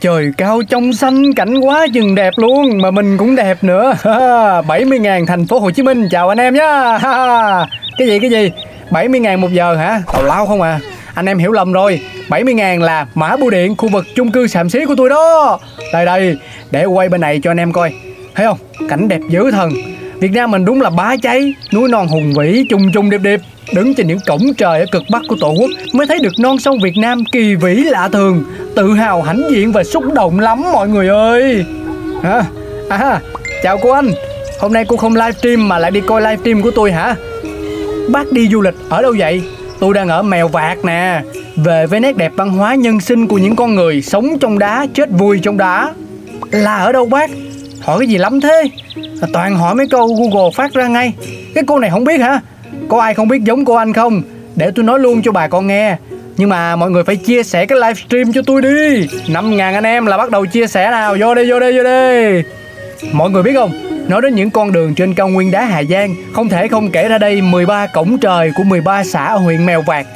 Trời, cao trong xanh, cảnh quá chừng đẹp luôn, Mà mình cũng đẹp nữa. 70 ngàn thành phố Hồ Chí Minh. Chào anh em nhá. Cái gì cái gì? 70 ngàn một giờ hả? Tào lao không à? Anh em hiểu lầm rồi. 70 ngàn là mã bưu điện, khu vực chung cư sạm xí của tôi đó. Đây đây, Để quay bên này cho anh em coi. Thấy không? Cảnh đẹp dữ thần. Việt Nam mình đúng là bá cháy, Núi non hùng vĩ, trùng trùng điệp điệp. Đứng trên những cổng trời ở cực bắc của Tổ quốc Mới thấy được non sông Việt Nam kỳ vĩ lạ thường Tự hào hãnh diện và xúc động lắm mọi người ơi Hả? À, chào cô anh Hôm nay cô không livestream mà lại đi coi livestream của tôi hả? Bác đi du lịch ở đâu vậy? Tôi đang ở Mèo Vạc nè Về với nét đẹp văn hóa nhân sinh của những con người Sống trong đá, chết vui trong đá Là ở đâu bác? Hỏi cái gì lắm thế? Toàn hỏi mấy câu Google phát ra ngay Cái cô này không biết hả? Có ai không biết giống cô anh không? Để tôi nói luôn cho bà con nghe. Nhưng mà mọi người phải chia sẻ cái livestream cho tôi đi. 5 ngàn anh em là bắt đầu chia sẻ nào. Vô đây vô đây vô đây Mọi người biết không? Nói đến những con đường trên cao nguyên đá Hà Giang Không thể không kể ra đây 13 cổng trời của 13 xã ở huyện Mèo Vạc.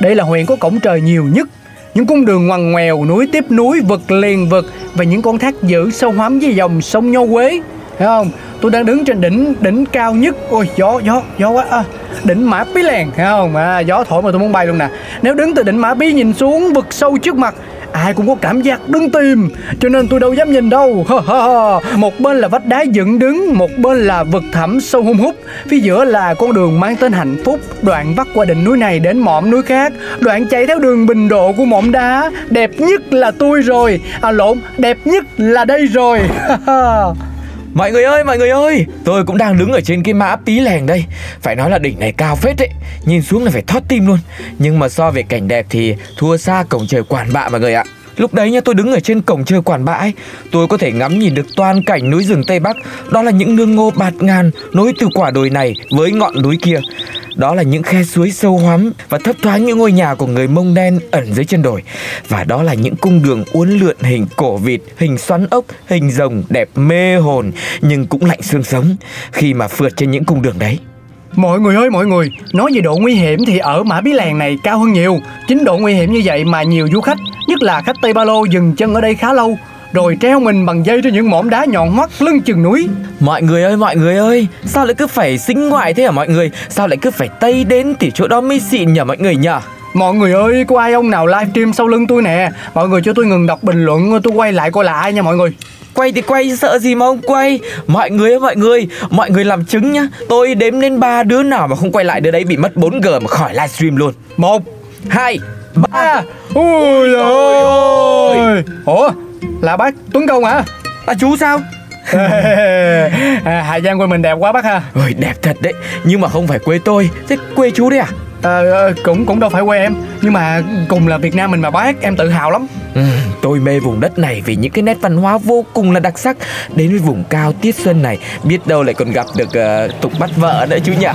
Đây là huyện có cổng trời nhiều nhất. Những cung đường ngoằn ngoèo, núi tiếp núi, vực liền vực và những con thác dữ sâu hoắm với dòng sông Nho Quế. Thấy không? Tôi đang đứng trên đỉnh đỉnh cao nhất. Ôi gió gió gió quá. À, đỉnh Mã Pí Lèn, thấy không? À, gió thổi mà tôi muốn bay luôn nè. Nếu đứng từ đỉnh Mã Pí nhìn xuống vực sâu trước mặt ai cũng có cảm giác đứng tìm cho nên tôi đâu dám nhìn đâu một bên là vách đá dựng đứng một bên là vực thẳm sâu hung hút phía giữa là con đường mang tên hạnh phúc đoạn vắt qua đỉnh núi này đến mỏm núi khác đoạn chạy theo đường bình độ của mỏm đá đẹp nhất là tôi rồi à lộn đẹp nhất là đây rồi Mọi người ơi, mọi người ơi Tôi cũng đang đứng ở trên cái mã tí lèng đây. Phải nói là đỉnh này cao phết đấy. Nhìn xuống là phải thót tim luôn. Nhưng mà so về cảnh đẹp thì thua xa cổng trời quản bạ mọi người ạ. Lúc đấy nha tôi đứng ở trên cổng chơi quản bãi Tôi có thể ngắm nhìn được toàn cảnh núi rừng Tây Bắc. Đó là những nương ngô bạt ngàn Nối từ quả đồi này với ngọn núi kia. Đó là những khe suối sâu hoắm và thấp thoáng những ngôi nhà của người mông đen ẩn dưới chân đồi. Và đó là những cung đường uốn lượn hình cổ vịt hình xoắn ốc hình rồng đẹp mê hồn nhưng cũng lạnh xương sống khi mà phượt trên những cung đường đấy. Mọi người ơi mọi người, nói về độ nguy hiểm thì ở Mã Bí làng này cao hơn nhiều. Chính độ nguy hiểm như vậy mà nhiều du khách, nhất là khách Tây Ba Lô dừng chân ở đây khá lâu rồi treo mình bằng dây trên những mỏm đá nhọn hoắt lưng chừng núi. Mọi người ơi mọi người ơi Sao lại cứ phải xính ngoại thế hả mọi người? Sao lại cứ phải tây đến thì chỗ đó mới xịn nhỉ mọi người nhỉ? Mọi người ơi, có ai ông nào livestream sau lưng tôi nè? Mọi người cho tôi ngừng đọc bình luận Tôi quay lại coi là ai nha mọi người. Quay thì quay sợ gì mà không quay? Mọi người ơi mọi người Mọi người làm chứng nhá. Tôi đếm đến ba đứa nào mà không quay lại đứa đấy bị mất 4G mà khỏi livestream luôn. Một Hai Ba. Ôi. trời ơi Ủa là bác Tuấn Công hả? Là chú sao? À, Hà Giang quê mình đẹp quá bác ha. Ôi đẹp thật đấy. Nhưng mà không phải quê tôi Thế quê chú đấy à? À, cũng cũng đâu phải quê em. Nhưng mà cùng là Việt Nam mình mà bác em tự hào lắm. Ừ, tôi mê vùng đất này vì những cái nét văn hóa vô cùng là đặc sắc. Đến với vùng cao tiết xuân này biết đâu lại còn gặp được uh, tục bắt vợ nữa chú nhỉ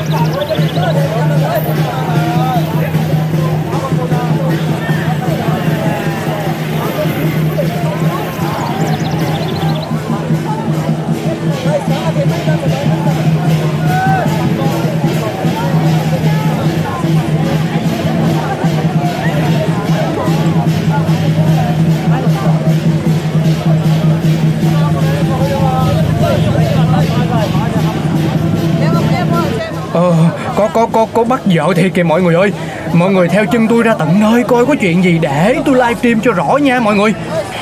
có bắt vợ thì kìa mọi người ơi. Mọi người theo chân tôi ra tận nơi coi có chuyện gì để tôi livestream cho rõ nha mọi người.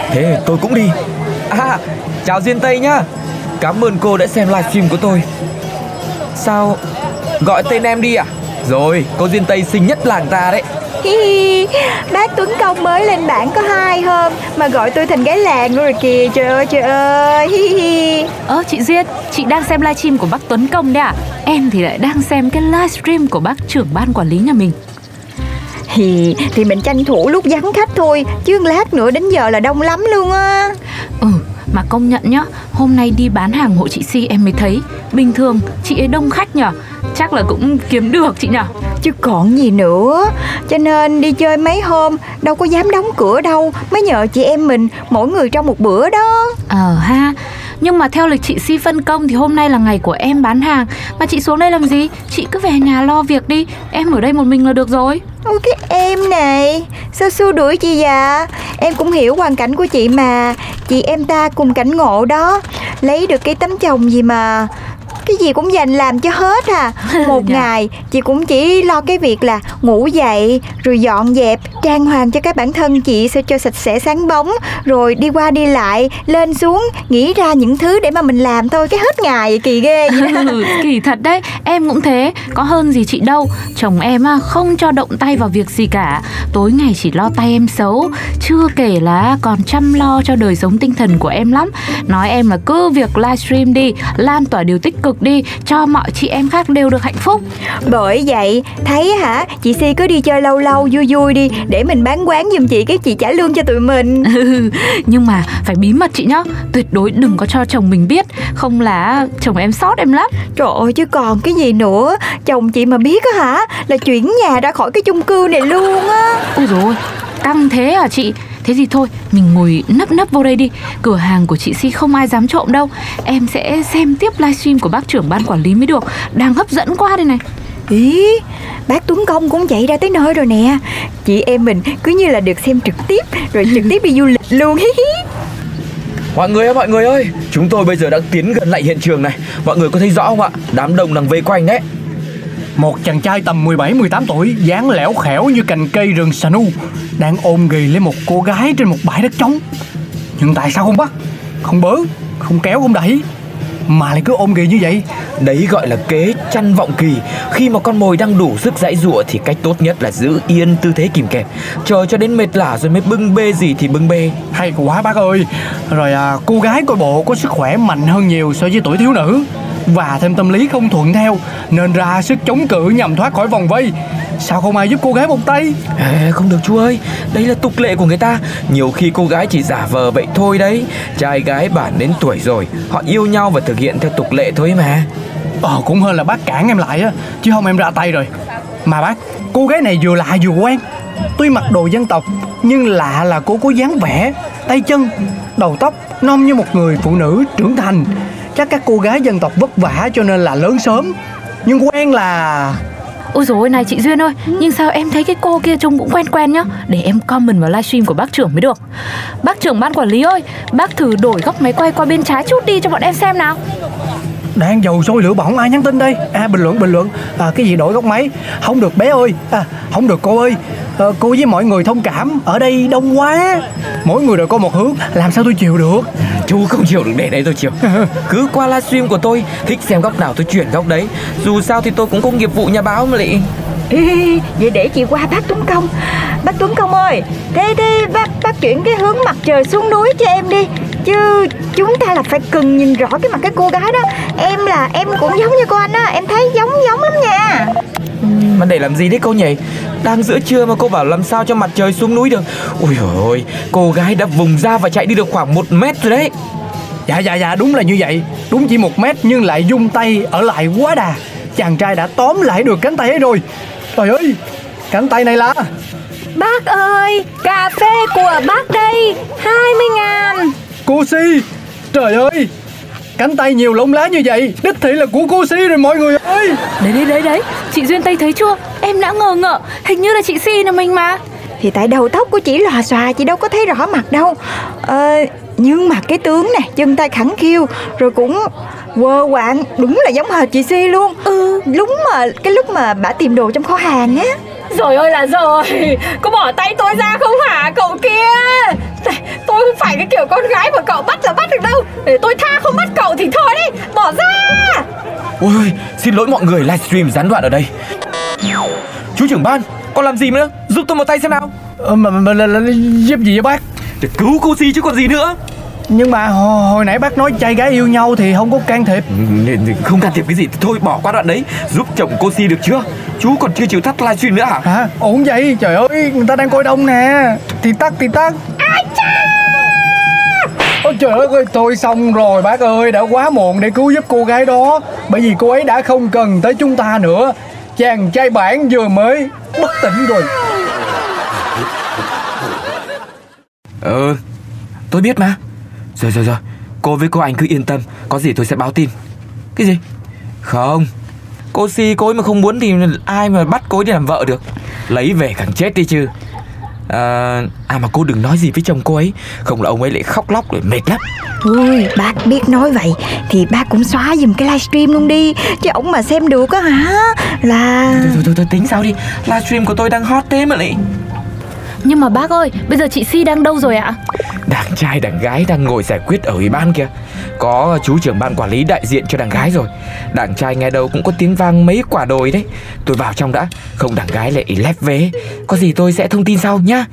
Thế tôi cũng đi. À, chào Duyên Tây nhá. Cảm ơn cô đã xem livestream của tôi. Sao, gọi tên em đi à? Rồi, cô Duyên Tây xinh nhất làng ta đấy. Hi bác Tuấn Công mới lên bảng có hai hôm mà gọi tôi thành gái làng rồi kìa trời ơi trời ơi hi hi. Ơ chị Duyên, chị đang xem livestream của bác Tuấn Công đấy à? Em thì lại đang xem cái livestream của bác trưởng ban quản lý nhà mình. Thì thì mình tranh thủ lúc vắng khách thôi chứ lát nữa đến giờ là đông lắm luôn á. Ừ, mà công nhận nhá, hôm nay đi bán hàng hộ chị Si em mới thấy. Bình thường chị ấy đông khách nhở? Chắc là cũng kiếm được chị nhở? Chứ còn gì nữa. Cho nên đi chơi mấy hôm Đâu có dám đóng cửa đâu. Mới nhờ chị em mình Mỗi người trong một bữa đó. Ờ ha. Nhưng mà theo lịch chị Si phân công thì hôm nay là ngày của em bán hàng. Mà chị xuống đây làm gì? Chị cứ về nhà lo việc đi. Em ở đây một mình là được rồi. Ôi cái em này Sao xua đuổi chị dạ Em cũng hiểu hoàn cảnh của chị mà Chị em ta cùng cảnh ngộ đó. Lấy được cái tấm chồng gì mà cái gì cũng dành làm cho hết à. Một dạ. ngày chị cũng chỉ lo cái việc là ngủ dậy rồi dọn dẹp trang hoàng cho cái bản thân chị sao cho sạch sẽ sáng bóng rồi đi qua đi lại lên xuống nghĩ ra những thứ để mà mình làm thôi cái hết ngày kỳ ghê ừ, kỳ thật đấy em cũng thế có hơn gì chị đâu. Chồng em không cho động tay vào việc gì cả. Tối ngày chỉ lo tay em xấu chưa kể là còn chăm lo cho đời sống tinh thần của em lắm. Nói em là cứ việc livestream đi lan tỏa điều tích cực cực đi cho mọi chị em khác đều được hạnh phúc. Bởi vậy thấy hả chị si cứ đi chơi lâu lâu vui vui đi để mình bán quán giùm chị cái chị trả lương cho tụi mình. Ừ, nhưng mà phải bí mật chị nhá tuyệt đối đừng có cho chồng mình biết không là chồng em sót em lắm. Trời ơi chứ còn cái gì nữa chồng chị mà biết á hả là chuyển nhà ra khỏi cái chung cư này luôn á. Ôi rồi căng thế à chị Thế thì thôi, mình ngồi nấp nấp vô đây đi. Cửa hàng của chị Si không ai dám trộm đâu. Em sẽ xem tiếp livestream của bác trưởng ban quản lý mới được. Đang hấp dẫn quá đây này. Ý, bác Tuấn Công cũng chạy ra tới nơi rồi nè. Chị em mình cứ như là được xem trực tiếp Rồi trực tiếp đi du lịch luôn. Hí hí. Mọi người ơi, mọi người ơi. Chúng tôi bây giờ đang tiến gần lại hiện trường này. Mọi người có thấy rõ không ạ? Đám đông đang vây quanh đấy một chàng trai tầm 17-18 tuổi dáng lẻo khẻo như cành cây rừng Sanu đang ôm ghì lấy một cô gái trên một bãi đất trống. Nhưng tại sao không bắt? Không bớ, không kéo, không đẩy mà lại cứ ôm ghì như vậy? Đấy gọi là kế chăn vọng kỳ. Khi mà con mồi đang đủ sức dãy dụa Thì cách tốt nhất là giữ yên tư thế kìm kẹp. Chờ cho đến mệt lả rồi mới bưng bê gì thì bưng bê. Hay quá bác ơi. Rồi à, cô gái coi bộ có sức khỏe mạnh hơn nhiều so với tuổi thiếu nữ và thêm tâm lý không thuận theo nên ra sức chống cự nhằm thoát khỏi vòng vây. Sao không ai giúp cô gái một tay? À, không được chú ơi. Đây là tục lệ của người ta. Nhiều khi cô gái chỉ giả vờ vậy thôi đấy. Trai gái bản đến tuổi rồi họ yêu nhau và thực hiện theo tục lệ thôi mà. Ờ cũng hơn là bác cản em lại á chứ không em ra tay rồi. Mà bác cô gái này vừa lạ vừa quen tuy mặc đồ dân tộc nhưng lạ là cô có dáng vẻ tay chân đầu tóc non như một người phụ nữ trưởng thành chắc các cô gái dân tộc vất vả cho nên là lớn sớm. Nhưng quen là Ôi dồi này chị Duyên ơi Nhưng sao em thấy cái cô kia trông cũng quen quen nhá? Để em comment vào livestream của bác trưởng mới được. Bác trưởng ban quản lý ơi Bác thử đổi góc máy quay qua bên trái chút đi cho bọn em xem nào. Đang dầu sôi lửa bỏng ai nhắn tin đây? À bình luận bình luận. À, cái gì đổi góc máy? Không được bé ơi. À, không được cô ơi à, cô với mọi người thông cảm ở đây đông quá. Mỗi người đều có một hướng làm sao tôi chịu được? Chú không chịu được để đây tôi chịu. Cứ qua livestream của tôi thích xem góc nào tôi chuyển góc đấy. Dù sao thì tôi cũng có nghiệp vụ nhà báo mà lị. Ê, vậy để chị qua bác Tuấn Công. Bác Tuấn Công ơi Thế thế bác bác chuyển cái hướng mặt trời xuống núi cho em đi. Chứ chúng ta là phải cần nhìn rõ cái mặt cái cô gái đó. Em là em cũng giống như cô anh á Em thấy giống giống lắm nha Mà để làm gì đấy cô nhỉ? Đang giữa trưa mà cô bảo làm sao cho mặt trời xuống núi được? Ui ôi Cô gái đã vùng ra và chạy đi được khoảng một mét rồi đấy. Dạ dạ dạ đúng là như vậy. Đúng chỉ một mét nhưng lại dung tay ở lại quá đà. Chàng trai đã tóm lại được cánh tay ấy rồi. Trời ơi Cánh tay này là? Bác ơi Cà phê của bác đây 20 ngàn. Cô Si Trời ơi Cánh tay nhiều lông lá như vậy Đích thị là của cô Si rồi mọi người ơi. Đấy đấy đấy đấy. Chị Duyên Tây thấy chưa? Em đã ngờ ngợ Hình như là chị Si là mình mà. Thì tại đầu tóc của chị lòa xòa Chị đâu có thấy rõ mặt đâu. Ờ Nhưng mà cái tướng nè Chân tay khẳng khiu Rồi cũng quơ quạng Đúng là giống hệt chị Si luôn. Ừ. Đúng mà cái lúc mà bà tìm đồ trong kho hàng á rồi ơi là rồi. Cô bỏ tay tôi ra không hả cậu kia? Tôi không phải cái kiểu con gái mà cậu bắt là bắt được đâu. Để tôi tha không bắt cậu thì thôi đi Bỏ ra. Ôi xin lỗi mọi người livestream gián đoạn ở đây. Chú trưởng ban Còn làm gì nữa? Giúp tôi một tay xem nào. Ờ, mà, mà, mà là, là, giúp gì vậy bác? Để cứu cô Si chứ còn gì nữa Nhưng mà hồi, hồi nãy bác nói trai gái yêu nhau thì không có can thiệp. Ừ, Không can thiệp cái gì thì thôi bỏ qua đoạn đấy. Giúp chồng cô Si được chưa? Chú còn chưa chịu tắt livestream nữa hả? Hả? Ổn vậy? Trời ơi, người ta đang coi đông nè. Thì tắt thì tắt. Ôi trời ơi, tôi xong rồi bác ơi. Đã quá muộn để cứu giúp cô gái đó. Bởi vì cô ấy đã không cần tới chúng ta nữa. Chàng trai bản vừa mới bất tỉnh rồi. Ừ Tôi biết mà Rồi rồi rồi. Cô với cô anh cứ yên tâm. Có gì tôi sẽ báo tin. Cái gì? Không. Cô Si cô ấy mà không muốn thì ai mà bắt cô ấy đi làm vợ được? Lấy về càng chết đi chứ. À, à mà cô đừng nói gì với chồng cô ấy. Không là ông ấy lại khóc lóc rồi mệt lắm. Ui, bác biết nói vậy thì bác cũng xóa giùm cái livestream luôn đi. Chứ ổng mà xem được á hả? Là... Thôi thôi thôi, thôi tính sao đi. Livestream của tôi đang hot thế mà lại Nhưng mà bác ơi, bây giờ chị Si đang đâu rồi ạ? Đàn trai đàn gái đang ngồi giải quyết ở ủy ban kia Có chú trưởng ban quản lý đại diện cho đàn gái rồi. Đàn trai nghe đâu cũng có tiếng vang mấy quả đồi đấy. Tôi vào trong đã. Không đàn gái lại lép vế. Có gì tôi sẽ thông tin sau nhá.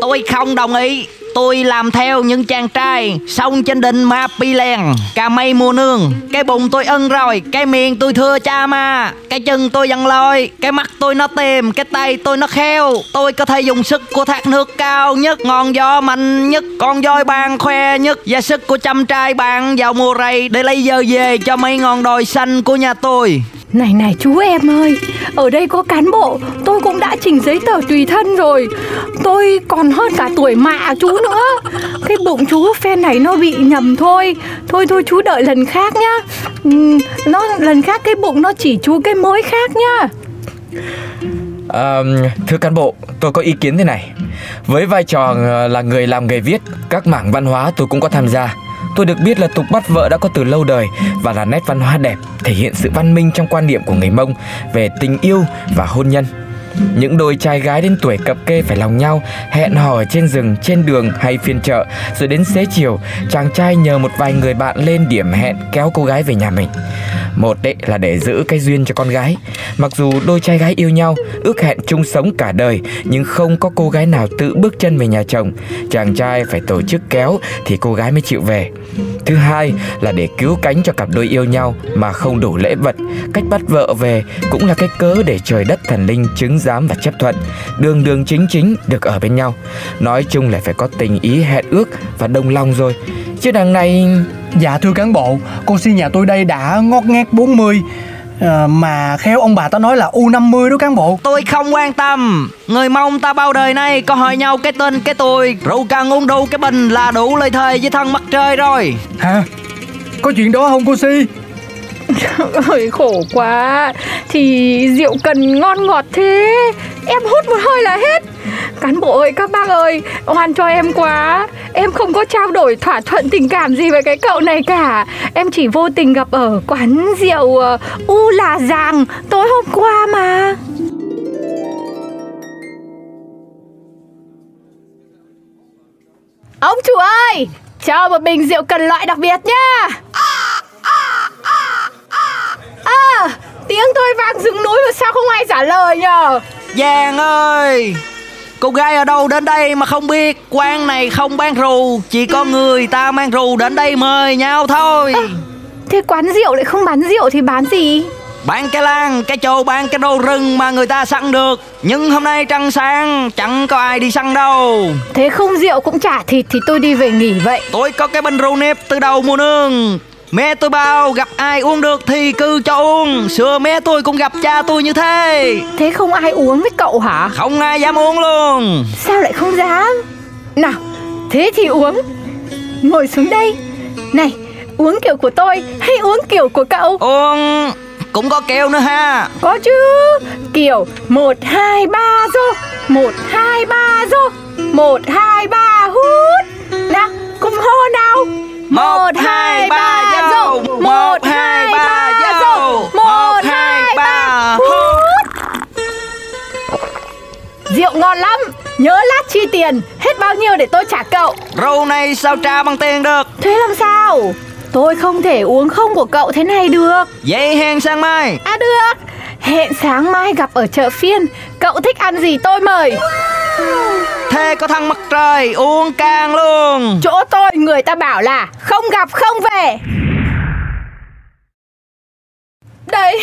Tôi không đồng ý Tôi làm theo những chàng trai Sông trên đỉnh ma pi lèn Cà mây mùa nương. Cái bụng tôi ân rồi, Cái miệng tôi thưa cha ma. Cái chân tôi dằn lôi Cái mắt tôi nó tìm Cái tay tôi nó kheo. Tôi có thể dùng sức của thác nước cao nhất, Ngọn gió mạnh nhất, Con voi bàn khoe nhất. Và sức của trăm trai bạn vào mùa rầy Để lấy giờ về cho mấy ngọn đồi xanh của nhà tôi. Này này chú em ơi Ở đây có cán bộ Tôi cũng đã chỉnh giấy tờ tùy thân rồi. Tôi còn hơn cả tuổi mạ chú nữa. Cái bụng chú phen này nó bị nhầm thôi. Thôi thôi chú đợi lần khác nhá. Nó lần khác cái bụng nó chỉ chú cái mối khác nhá. À, Thưa cán bộ Tôi có ý kiến thế này. Với vai trò ờ, là người làm nghề viết Các mảng văn hóa tôi cũng có tham gia. Tôi được biết là tục bắt vợ đã có từ lâu đời và là nét văn hóa đẹp, thể hiện sự văn minh trong quan niệm của người Mông về tình yêu và hôn nhân. Những đôi trai gái đến tuổi cập kê phải lòng nhau, hẹn hò trên rừng, trên đường hay phiên chợ, rồi đến xế chiều, chàng trai nhờ một vài người bạn lên điểm hẹn kéo cô gái về nhà mình. Một đấy là để giữ cái duyên cho con gái. Mặc dù đôi trai gái yêu nhau, ước hẹn chung sống cả đời, nhưng không có cô gái nào tự bước chân về nhà chồng. Chàng trai phải tổ chức kéo thì cô gái mới chịu về. Thứ hai là để cứu cánh cho cặp đôi yêu nhau mà không đủ lễ vật. Cách bắt vợ về cũng là cái cớ để trời đất thần linh chứng giám và chấp thuận. Đường đường chính chính được ở bên nhau. Nói chung là phải có tình ý hẹn ước và đồng lòng rồi. Chứ đằng này Dạ thưa cán bộ Cô Si nhà tôi đây đã ngót nghét 40 à, Mà khéo ông bà ta nói là U50 đó cán bộ. Tôi không quan tâm. Người Mông ta bao đời nay có hỏi nhau cái tên cái tuổi Rượu càng uống đủ cái bình là đủ lời thề với thân mặt trời rồi. Hả? Có chuyện đó không cô Si Ôi, khổ quá. Thì rượu cần ngon ngọt thế. Em hút một hơi là hết. Cán bộ ơi, các bác ơi, Oan cho em quá. Em không có trao đổi thỏa thuận tình cảm gì với cái cậu này cả. Em chỉ vô tình gặp ở quán rượu ờ, U là Giàng Tối hôm qua mà. Ông chủ ơi, Cho một bình rượu cần loại đặc biệt nhá. Tiếng tôi vang rừng núi mà sao không ai trả lời nhờ? Giang ơi Cô gái ở đâu đến đây mà không biết? Quán này không bán rượu Chỉ có người ta mang rượu đến đây mời nhau thôi. Thế quán rượu lại không bán rượu thì bán gì? Bán cái lan, cái trâu bán cái đồ rừng mà người ta săn được. Nhưng hôm nay trăng sáng Chẳng có ai đi săn đâu. Thế không rượu cũng trả thịt thì tôi đi về nghỉ vậy. Tôi có cái bình rượu nếp từ đầu mùa nương Mẹ tôi bao gặp ai uống được thì cứ cho uống. Xưa mẹ tôi cũng gặp cha tôi như thế. Thế không ai uống với cậu hả? Không ai dám uống luôn. Sao lại không dám? Nào thế thì uống. Ngồi xuống đây. Này uống kiểu của tôi hay uống kiểu của cậu? Uống cũng có keo nữa ha. Có chứ. Kiểu 1, 2, 3 rô 1, 2, 3 rô 1, 2, 3 hút. Nào cùng hô nào Một, hai, ba, dâu. Một, hai, ba, dâu. Một, hai, ba, hút. Rượu ngon lắm. Nhớ lát chi tiền. Hết bao nhiêu để tôi trả cậu? Rượu này sao trả bằng tiền được? Thế làm sao? Tôi không thể uống không của cậu thế này được. Vậy hẹn sang mai. À được. Hẹn sáng mai gặp ở chợ phiên. Cậu thích ăn gì tôi mời Thế có thằng mặt trời uống càng luôn Chỗ tôi người ta bảo là Không gặp không về Đây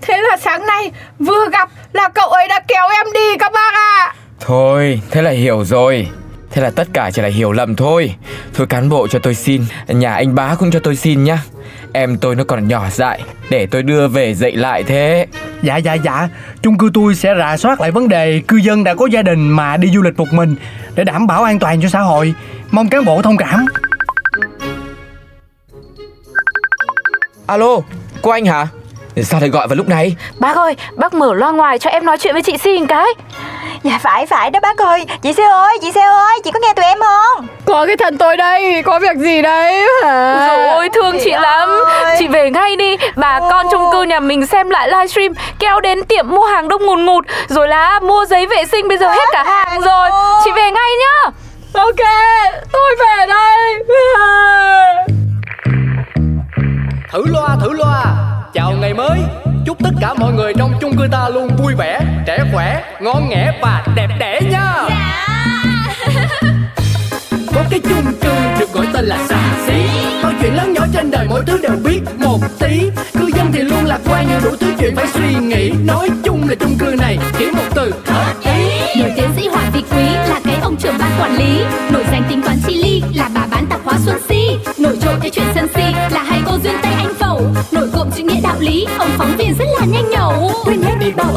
Thế là sáng nay Vừa gặp là cậu ấy đã kéo em đi các bác ạ Thôi, thế là hiểu rồi. Thế là tất cả chỉ là hiểu lầm thôi. Thôi cán bộ cho tôi xin, nhà anh bá cũng cho tôi xin nhá. Em tôi nó còn nhỏ dại, để tôi đưa về dạy lại thế. Dạ dạ dạ chung cư tôi sẽ rà soát lại vấn đề cư dân đã có gia đình mà đi du lịch một mình để đảm bảo an toàn cho xã hội mong cán bộ thông cảm Alo, cô anh hả? Sao lại gọi vào lúc này? Bác ơi, bác mở loa ngoài cho em nói chuyện với chị xin cái Dạ phải phải đó bác ơi. Chị Siêu ơi chị Siêu ơi Chị có nghe tụi em không? Có cái thần tôi đây Có việc gì đấy hả? Trời ơi, thương chị lắm. ơi. Chị về ngay đi. Bà con chung cư nhà mình xem lại livestream Kéo đến tiệm mua hàng đông ngùn ngụt. Rồi là mua giấy vệ sinh bây giờ hết cả hàng rồi. Chị về ngay nhá. Ok Tôi về đây. Thử loa thử loa. Chào ngày mới Chúc tất cả mọi người trong chung cư ta luôn vui vẻ Trẻ khỏe, ngon nghẻ và đẹp đẽ nha. Có cái chung cư được gọi tên là xà xí. Mọi chuyện lớn nhỏ trên đời mỗi thứ đều biết một tí. Cư dân thì luôn lạc quan nhiều đủ thứ chuyện phải